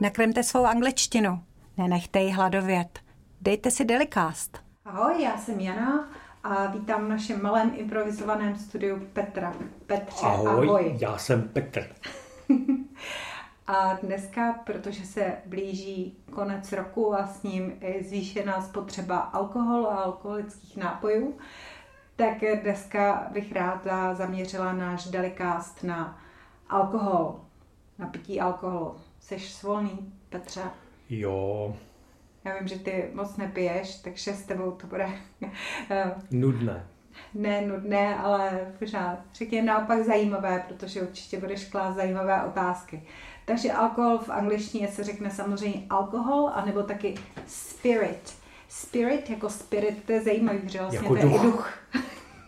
Nakremte svou angličtinu. Nenechte ji hladovět. Dejte si Delicast. Ahoj, já jsem Jana a vítám v našem malém improvizovaném studiu Petra. Petře, ahoj. ahoj. já jsem Petr. a dneska, protože se blíží konec roku a s ním je zvýšená spotřeba alkoholu a alkoholických nápojů, tak dneska bych ráda zaměřila náš delikast na alkohol, na pití alkoholu. Jsi svolný, Petře? Jo. Já vím, že ty moc nepiješ, takže s tebou to bude nudné. Ne nudné, ale pořád řekně naopak zajímavé, protože určitě budeš klást zajímavé otázky. Takže alkohol v angličtině se řekne samozřejmě alkohol, anebo taky spirit. Spirit jako spirit, to je zajímavý, že vlastně jako to je duch. duch.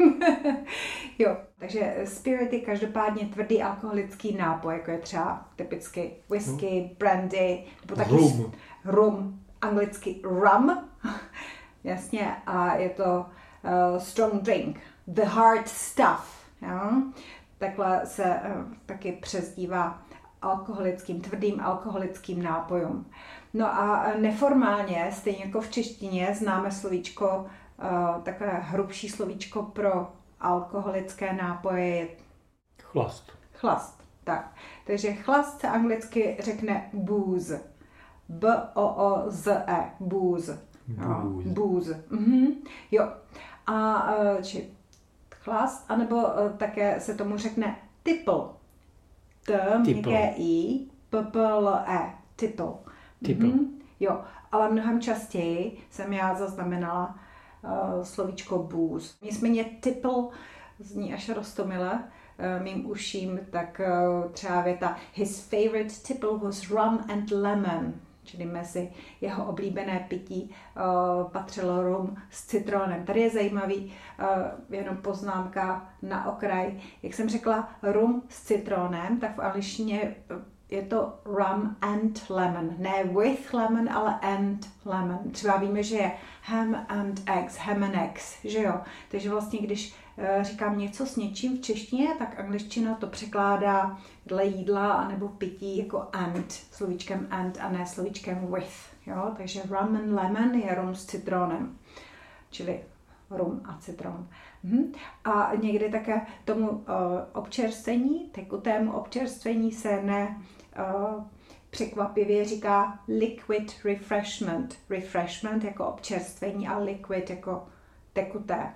jo, takže spirit je každopádně tvrdý alkoholický nápoj, jako je třeba typicky whisky, no. brandy, nebo taky rum. rum, anglicky rum, jasně, a je to uh, strong drink, the hard stuff, jo? takhle se uh, taky přezdívá alkoholickým, tvrdým alkoholickým nápojům. No a neformálně, stejně jako v češtině, známe slovíčko takové hrubší slovíčko pro alkoholické nápoje je chlast. Chlast, tak. Takže chlast se anglicky řekne booze. B-O-O-Z-E, booze. Booze. Booze. Mhm. Jo. A či chlast, anebo také se tomu řekne tipl. T, měkké I, P, P, L, E. Tipl. Tipl. Mhm. Jo, ale mnohem častěji jsem já zaznamenala slovíčko booze. Nicméně tipl zní až rostomile uh, mým uším, tak uh, třeba věta His favorite tipple was rum and lemon, čili mezi jeho oblíbené pití patřilo rum s citronem. Tady je zajímavý jenom poznámka na okraj. Jak jsem řekla rum s citronem, tak v angličtině je to rum and lemon. Ne with lemon, ale and lemon. Třeba víme, že je ham and eggs, ham and eggs, že jo? Takže vlastně, když uh, říkám něco s něčím v češtině, tak angličtina to překládá dle jídla anebo pití jako and, slovíčkem and a ne slovíčkem with, jo? Takže rum and lemon je rum s citronem, čili rum a citron. Mhm. A někdy také tomu uh, občerstvení, tekutému občerstvení se ne uh, překvapivě říká liquid refreshment. Refreshment jako občerstvení a liquid jako tekuté.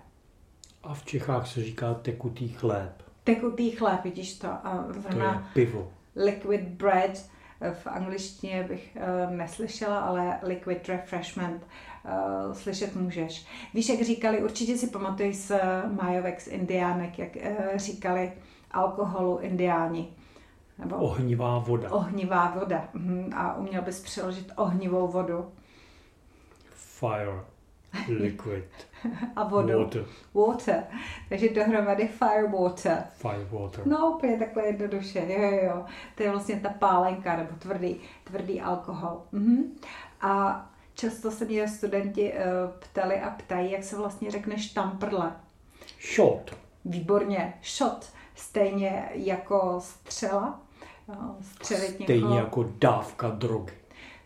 A v Čechách se říká tekutý chléb. Tekutý chléb, vidíš to? A to je pivo. Liquid bread v angličtině bych uh, neslyšela, ale liquid refreshment uh, slyšet můžeš. Víš, jak říkali, určitě si pamatuješ z Majovek z Indiánek, jak uh, říkali alkoholu indiáni. Nebo ohnivá voda. Ohnivá voda. Mhm. A uměl bys přeložit ohnivou vodu. Fire. Liquid. A vodu. Water. Water. Takže dohromady fire water. Fire water. No úplně takhle jednoduše. Jo, jo, jo. To je vlastně ta pálenka nebo tvrdý, tvrdý alkohol. Mhm. A často se mě studenti uh, ptali a ptají, jak se vlastně řekne štamprle. Shot. Výborně. Shot. Stejně jako střela. Střelit Stejně někoho. jako dávka drogy.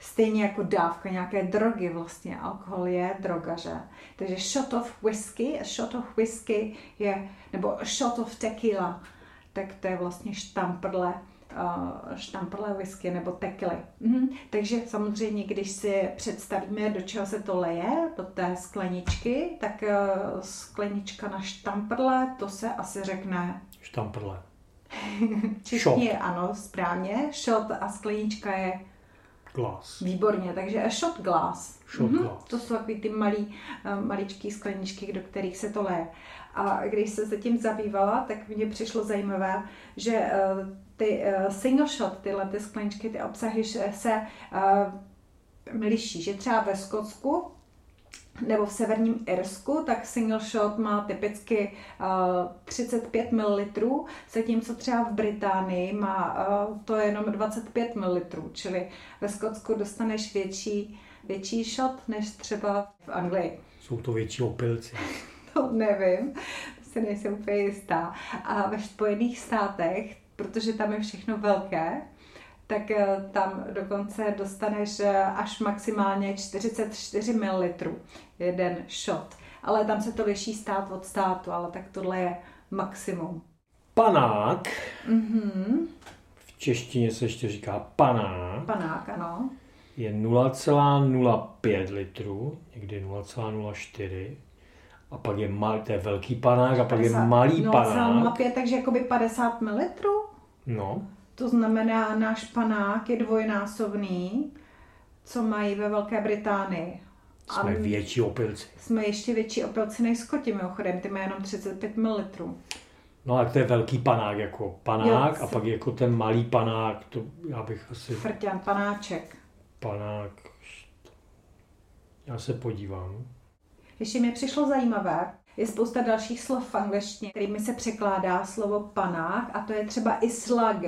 Stejně jako dávka nějaké drogy vlastně. Alkohol je droga, že? Takže shot of whisky, a shot of whisky je, nebo shot of tequila, tak to je vlastně štamprle, uh, štamprle whisky nebo tekily. Mhm. Takže samozřejmě, když si představíme, do čeho se to leje, do té skleničky, tak uh, sklenička na štamprle, to se asi řekne štamprle. Češtině ano, správně. Shot a sklenička je glass. Výborně, takže a shot glass. Shot mm-hmm. glass. To jsou takový ty malý, maličký skleničky, do kterých se to leje. A když se zatím zabývala, tak mně přišlo zajímavé, že ty single shot, tyhle ty skleničky, ty obsahy se liší. Že třeba ve Skotsku nebo v severním Irsku, tak single shot má typicky uh, 35 ml, zatímco třeba v Británii má uh, to jenom 25 ml, čili ve Skotsku dostaneš větší, větší shot než třeba v Anglii. Jsou to větší opilci. to nevím, si nejsem úplně jistá. A ve Spojených státech, protože tam je všechno velké, tak eh, tam dokonce dostaneš eh, až maximálně 44 ml jeden shot. Ale tam se to liší stát od státu, ale tak tohle je maximum. Panák, Mhm. v češtině se ještě říká panák, Panák, ano. je 0,05 litrů, někdy 0,04. A pak je malý, to je velký panák, a pak je 50 malý no, panák. 0,05, takže jakoby 50 ml. No, To znamená, náš panák je dvojnásobný, co mají ve Velké Británii. A jsme větší opilci. jsme ještě větší opilci než Skoti, mimochodem, ty mají jenom 35 ml. No a to je velký panák, jako panák Jo, a pak jako ten malý panák, to já bych asi Frťan, panáček. panák, já se podívám. Ještě mi přišlo zajímavé, je spousta dalších slov v angličtině, kterými se překládá slovo panák a to je třeba i slug.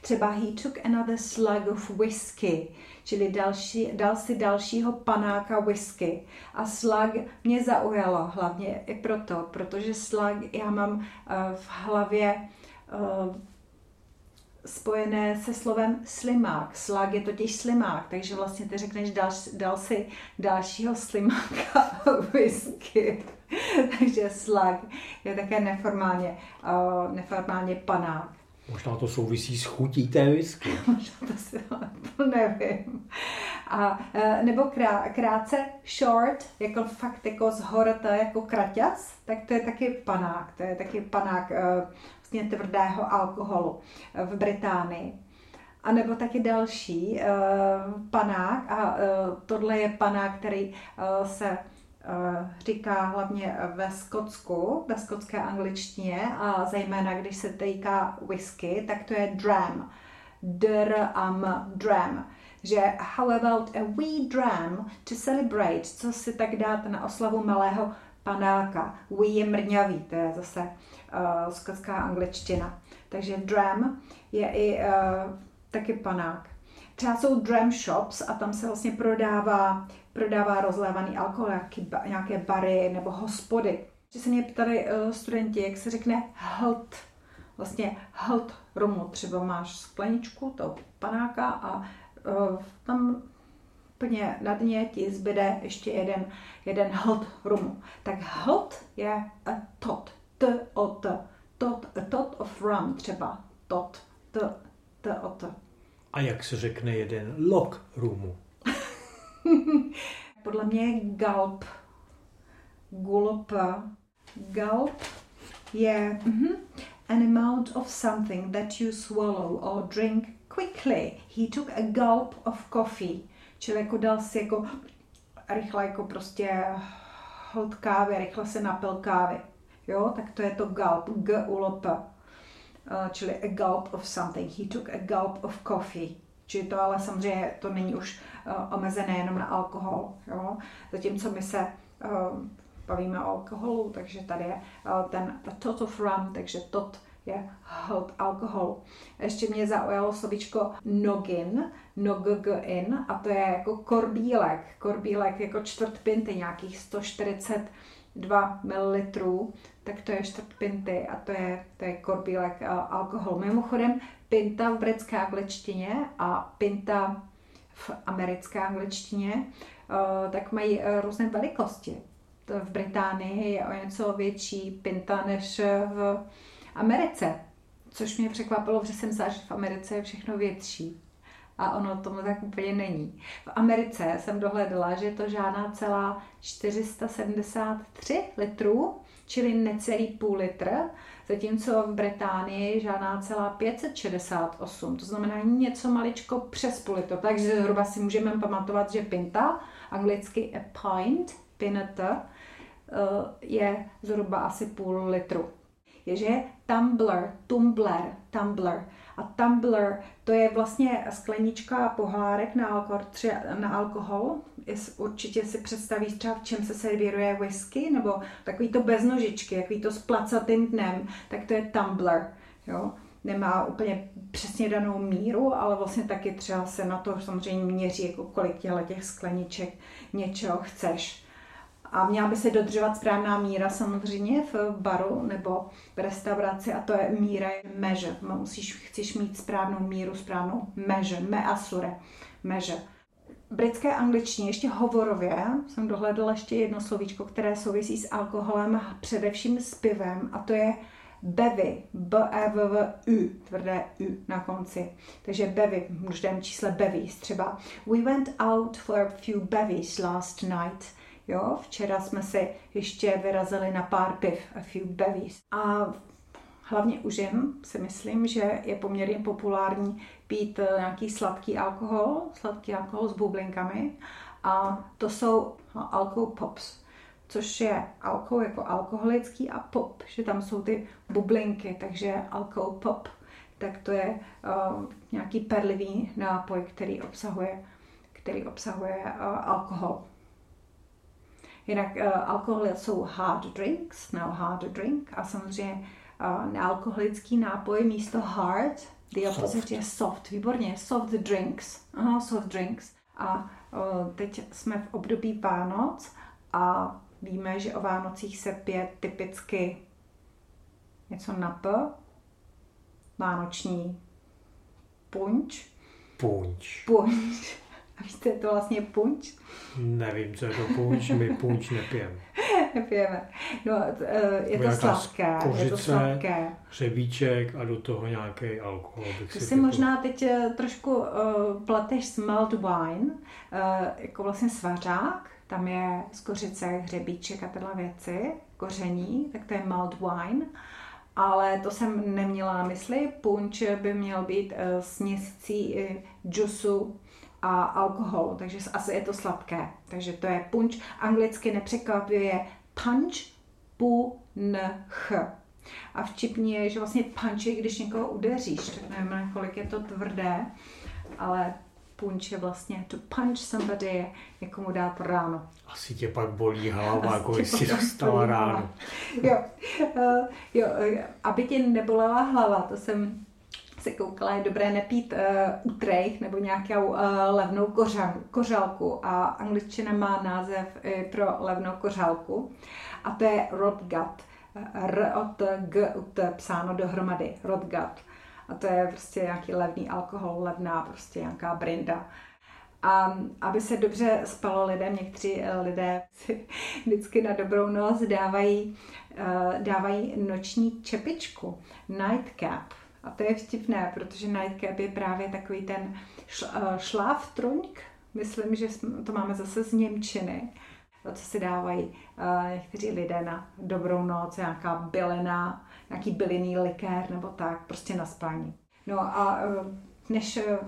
Třeba he took another slug of whisky, čili další, dal si dalšího panáka whisky. A slug mě zaujalo hlavně i proto, protože slug já mám eh, v hlavě eh, spojené se slovem slimák. Slug je totiž slimák, takže vlastně ty řekneš, dal, dal si dalšího slimáka whisky. takže slug je také neformálně, uh, neformálně panák. Možná to souvisí s chutí té whisky. Možná to si to nevím. A, eh, nebo krá, krátce short, jako fakt jako z horta, jako kraťas, tak to je taky panák. To je taky panák eh, vlastně tvrdého alkoholu v Británii. A nebo taky další eh, panák, a eh, tohle je panák, který eh, se říká hlavně ve Skotsku, ve skotské angličtině a zejména když se týká whisky, tak to je dram. Dram, dram. Že how about a wee dram to celebrate, co si tak dáte na oslavu malého panáka. Wee je mrňavý, to je zase uh, skotská angličtina. Takže dram je i uh, taky panák. Třeba jsou dram shops a tam se vlastně prodává, prodává rozlévaný alkohol, nějaký, ba, nějaké bary nebo hospody. Že se mě ptali uh, studenti, jak se řekne hlt, vlastně hlt rumu. Třeba máš skleničku toho panáka a uh, tam úplně na dně ti zbyde ještě jeden, jeden hlt rumu. Tak hlt je a tot, t o t, tot, a tot of rum třeba, tot, t, t o t. A jak se řekne jeden lok rumu? Podle mě je gulp. Gulp. Gulp je mhm, an amount of something that you swallow or drink quickly. He took a gulp of coffee. Čili jako dal si jako rychle jako prostě hod kávy, rychle se napil kávy. Jo, tak to je to gulp, g u p. Uh, čili a gulp of something. He took a gulp of coffee. Čili to ale samozřejmě to není už uh, omezené jenom na alkohol. Jo? Zatímco my se uh, bavíme o alkoholu, takže tady je uh, ten tot of rum, takže tot je hot alkohol. Ještě mě zaujalo slovíčko nogin, nogin, a to je jako korbílek. Korbílek jako čtvrt pinty, nějakých 142 ml, tak to je čtvrt pinty a to je, to je korbílek uh, alkohol. Mimochodem, pinta v britské angličtině a pinta v americké angličtině, uh, tak mají uh, různé velikosti. V Británii je o něco větší pinta než v Americe, což mě překvapilo, že jsem že v Americe je všechno větší. A ono tomu tak úplně není. V Americe jsem dohledala, že je to žádná celá 473 litrů, čili necelý půl litr, zatímco v Británii žádná celá 568, to znamená něco maličko přes půl litru. Takže zhruba si můžeme pamatovat, že pinta, anglicky a pint, pinot, je zhruba asi půl litru je, že je tumbler, tumbler, tumbler. A tumbler to je vlastně sklenička pohárek na alkohol, třeba na alkohol. Určitě si představíš třeba, v čem se servíruje whisky, nebo takový to bez nožičky, takový to s placatým dnem, tak to je tumbler. Jo? Nemá úplně přesně danou míru, ale vlastně taky třeba se na to samozřejmě měří, jako kolik těch skleniček něčeho chceš. A měla by se dodržovat správná míra samozřejmě v baru nebo v restauraci a to je míra meže. Musíš, chceš mít správnou míru, správnou meže, me asure, meže. Britské angličtině ještě hovorově jsem dohledala ještě jedno slovíčko, které souvisí s alkoholem, především s pivem a to je bevy, b e v v u, tvrdé u na konci. Takže bevy, v čísle bevies, třeba We went out for a few bevies last night. Jo, včera jsme si ještě vyrazili na pár piv, a few bevies. A hlavně u žen si myslím, že je poměrně populární pít eh, nějaký sladký alkohol, sladký alkohol s bublinkami. A to jsou alkohol pops což je alkohol jako alkoholický a pop, že tam jsou ty bublinky, takže alkohol pop, tak to je uh, nějaký perlivý nápoj, který obsahuje, který obsahuje uh, alkohol. Jinak uh, alkohol jsou hard drinks, no hard drink a samozřejmě uh, nealkoholický nápoj místo hard, the opposite soft. je soft, výborně, soft drinks, aha, soft drinks. A uh, teď jsme v období Vánoc a Víme, že o Vánocích se pije typicky něco na P, vánoční punč. Punč. Punč. A víte, je to vlastně punč? Nevím, co je to punč, my punč nepijeme. nepijeme. No, e, je to sladké. Kořice, je to sladké. hřebíček a do toho nějaký alkohol. Bych to si, si možná teď e, trošku uh, plateš smelt wine, uh, jako vlastně svařák, tam je z kořice, hřebíček a tyhle věci, koření, tak to je malt wine. Ale to jsem neměla na mysli. Punč by měl být uh, směscí uh, džusu a alkoholu, takže asi je to sladké. Takže to je punč. Anglicky nepřekvapivě je punch, pu, n, ch. A vtipní je, že vlastně punch je, když někoho udeříš, tak nevím, kolik je to tvrdé, ale punch je vlastně to punch somebody, jako mu dát ráno. Asi tě pak bolí hlava, jako jsi dostala ráno. jo, uh, jo, uh, aby tě nebolela hlava, to jsem se koukala, je dobré nepít uh, utrejch nebo nějakou uh, levnou kořan, kořálku a angličtina má název uh, pro levnou kořálku a to je rotgut. R od G od psáno dohromady, rotgut a to je prostě nějaký levný alkohol, levná prostě nějaká brinda. A aby se dobře spalo lidem, někteří eh, lidé si vždycky na dobrou noc dávají, eh, dávají noční čepičku, nightcap. A to je vtipné, protože nightcap je právě takový ten eh, šláftrunk, myslím, že to máme zase z Němčiny, co si dávají někteří lidé na dobrou noc, nějaká bylina, nějaký bylinný likér nebo tak, prostě na spání. No a eh, než eh,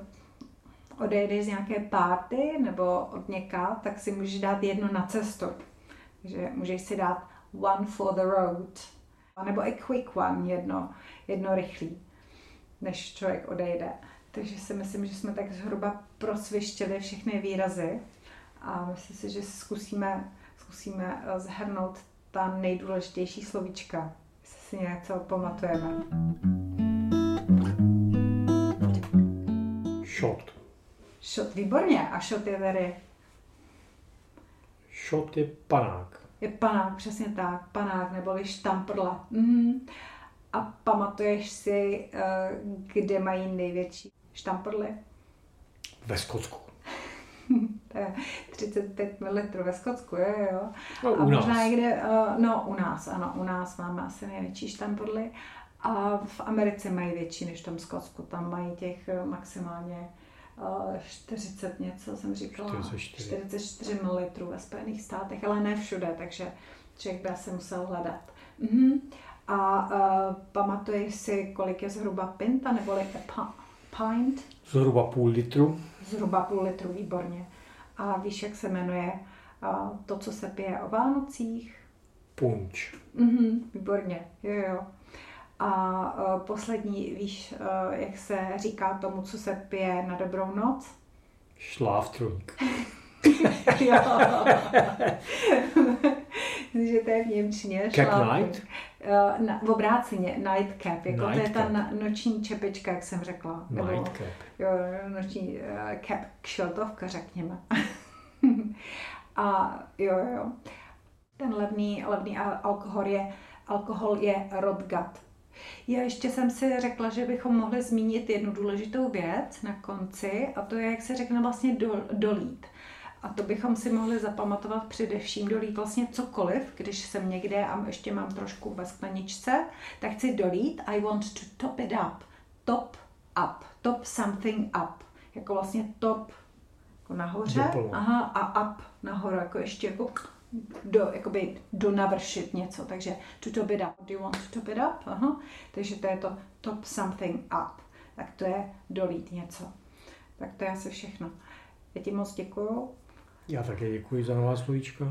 odejdeš z nějaké párty nebo od něka, tak si můžeš dát jedno na cestu. Takže můžeš si dát one for the road. Nebo i quick one, jedno, jedno rychlý, než člověk odejde. Takže si myslím, že jsme tak zhruba prosvištěli všechny výrazy a myslím si, že zkusíme, zkusíme eh, zhrnout ta nejdůležitější slovíčka si něco pamatujeme. Shot. Shot, výborně. A shot je tady? Shot je panák. Je panák, přesně tak. Panák neboli štamprla. Mm. A pamatuješ si, eh, kde mají největší štamprly? Ve Skotsku. to je 35 ml ve Skotsku, jo, jo. No, a možná nás. někde, uh, no u nás, ano, u nás máme asi největší štamporly. A v Americe mají větší než v tom Skotsku, tam mají těch uh, maximálně uh, 40 něco, jsem říkala, 44, 44 ml ve Spojených státech, ale ne všude, takže člověk by asi musel hledat. Mhm. A uh, pamatuješ si, kolik je zhruba pinta, neboli pint? Zhruba půl litru. Zhruba půl litru, výborně. A víš, jak se jmenuje to, co se pije o Vánocích? Punč. Mhm, výborně, jo, jo. A uh, poslední, víš, uh, jak se říká tomu, co se pije na dobrou noc? Šláftrunk. jo. že to je v Němčině. Cap night? Uh, na, v obráceně, night cap, jako night to je cap. ta noční čepička, jak jsem řekla. Night Nebo, cap. Jo, noční uh, cap, kšeltovka, řekněme. a jo, jo. ten levný, levný alkohol je, alkohol je rotgut. Já ještě jsem si řekla, že bychom mohli zmínit jednu důležitou věc na konci, a to je, jak se řekne vlastně do, dolít. A to bychom si mohli zapamatovat především dolít vlastně cokoliv, když jsem někde a ještě mám trošku ve skleničce, tak chci dolít, I want to top it up. Top up. Top something up. Jako vlastně top jako nahoře Doplno. aha, a up nahoru, jako ještě jako do, jakoby do navršit něco, takže to top it up. Do you want to top it up? Aha. Takže to je to top something up. Tak to je dolít něco. Tak to je asi všechno. Já ti moc děkuju. Já také děkuji za nová slovíčka.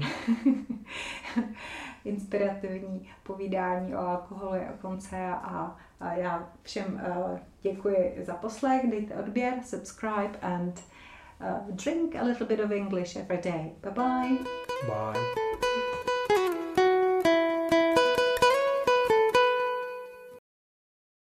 Inspirativní povídání o alkoholu je o konce a, já všem uh, děkuji za poslech, dejte odběr, subscribe and uh, drink a little bit of English every day. Bye bye. Bye.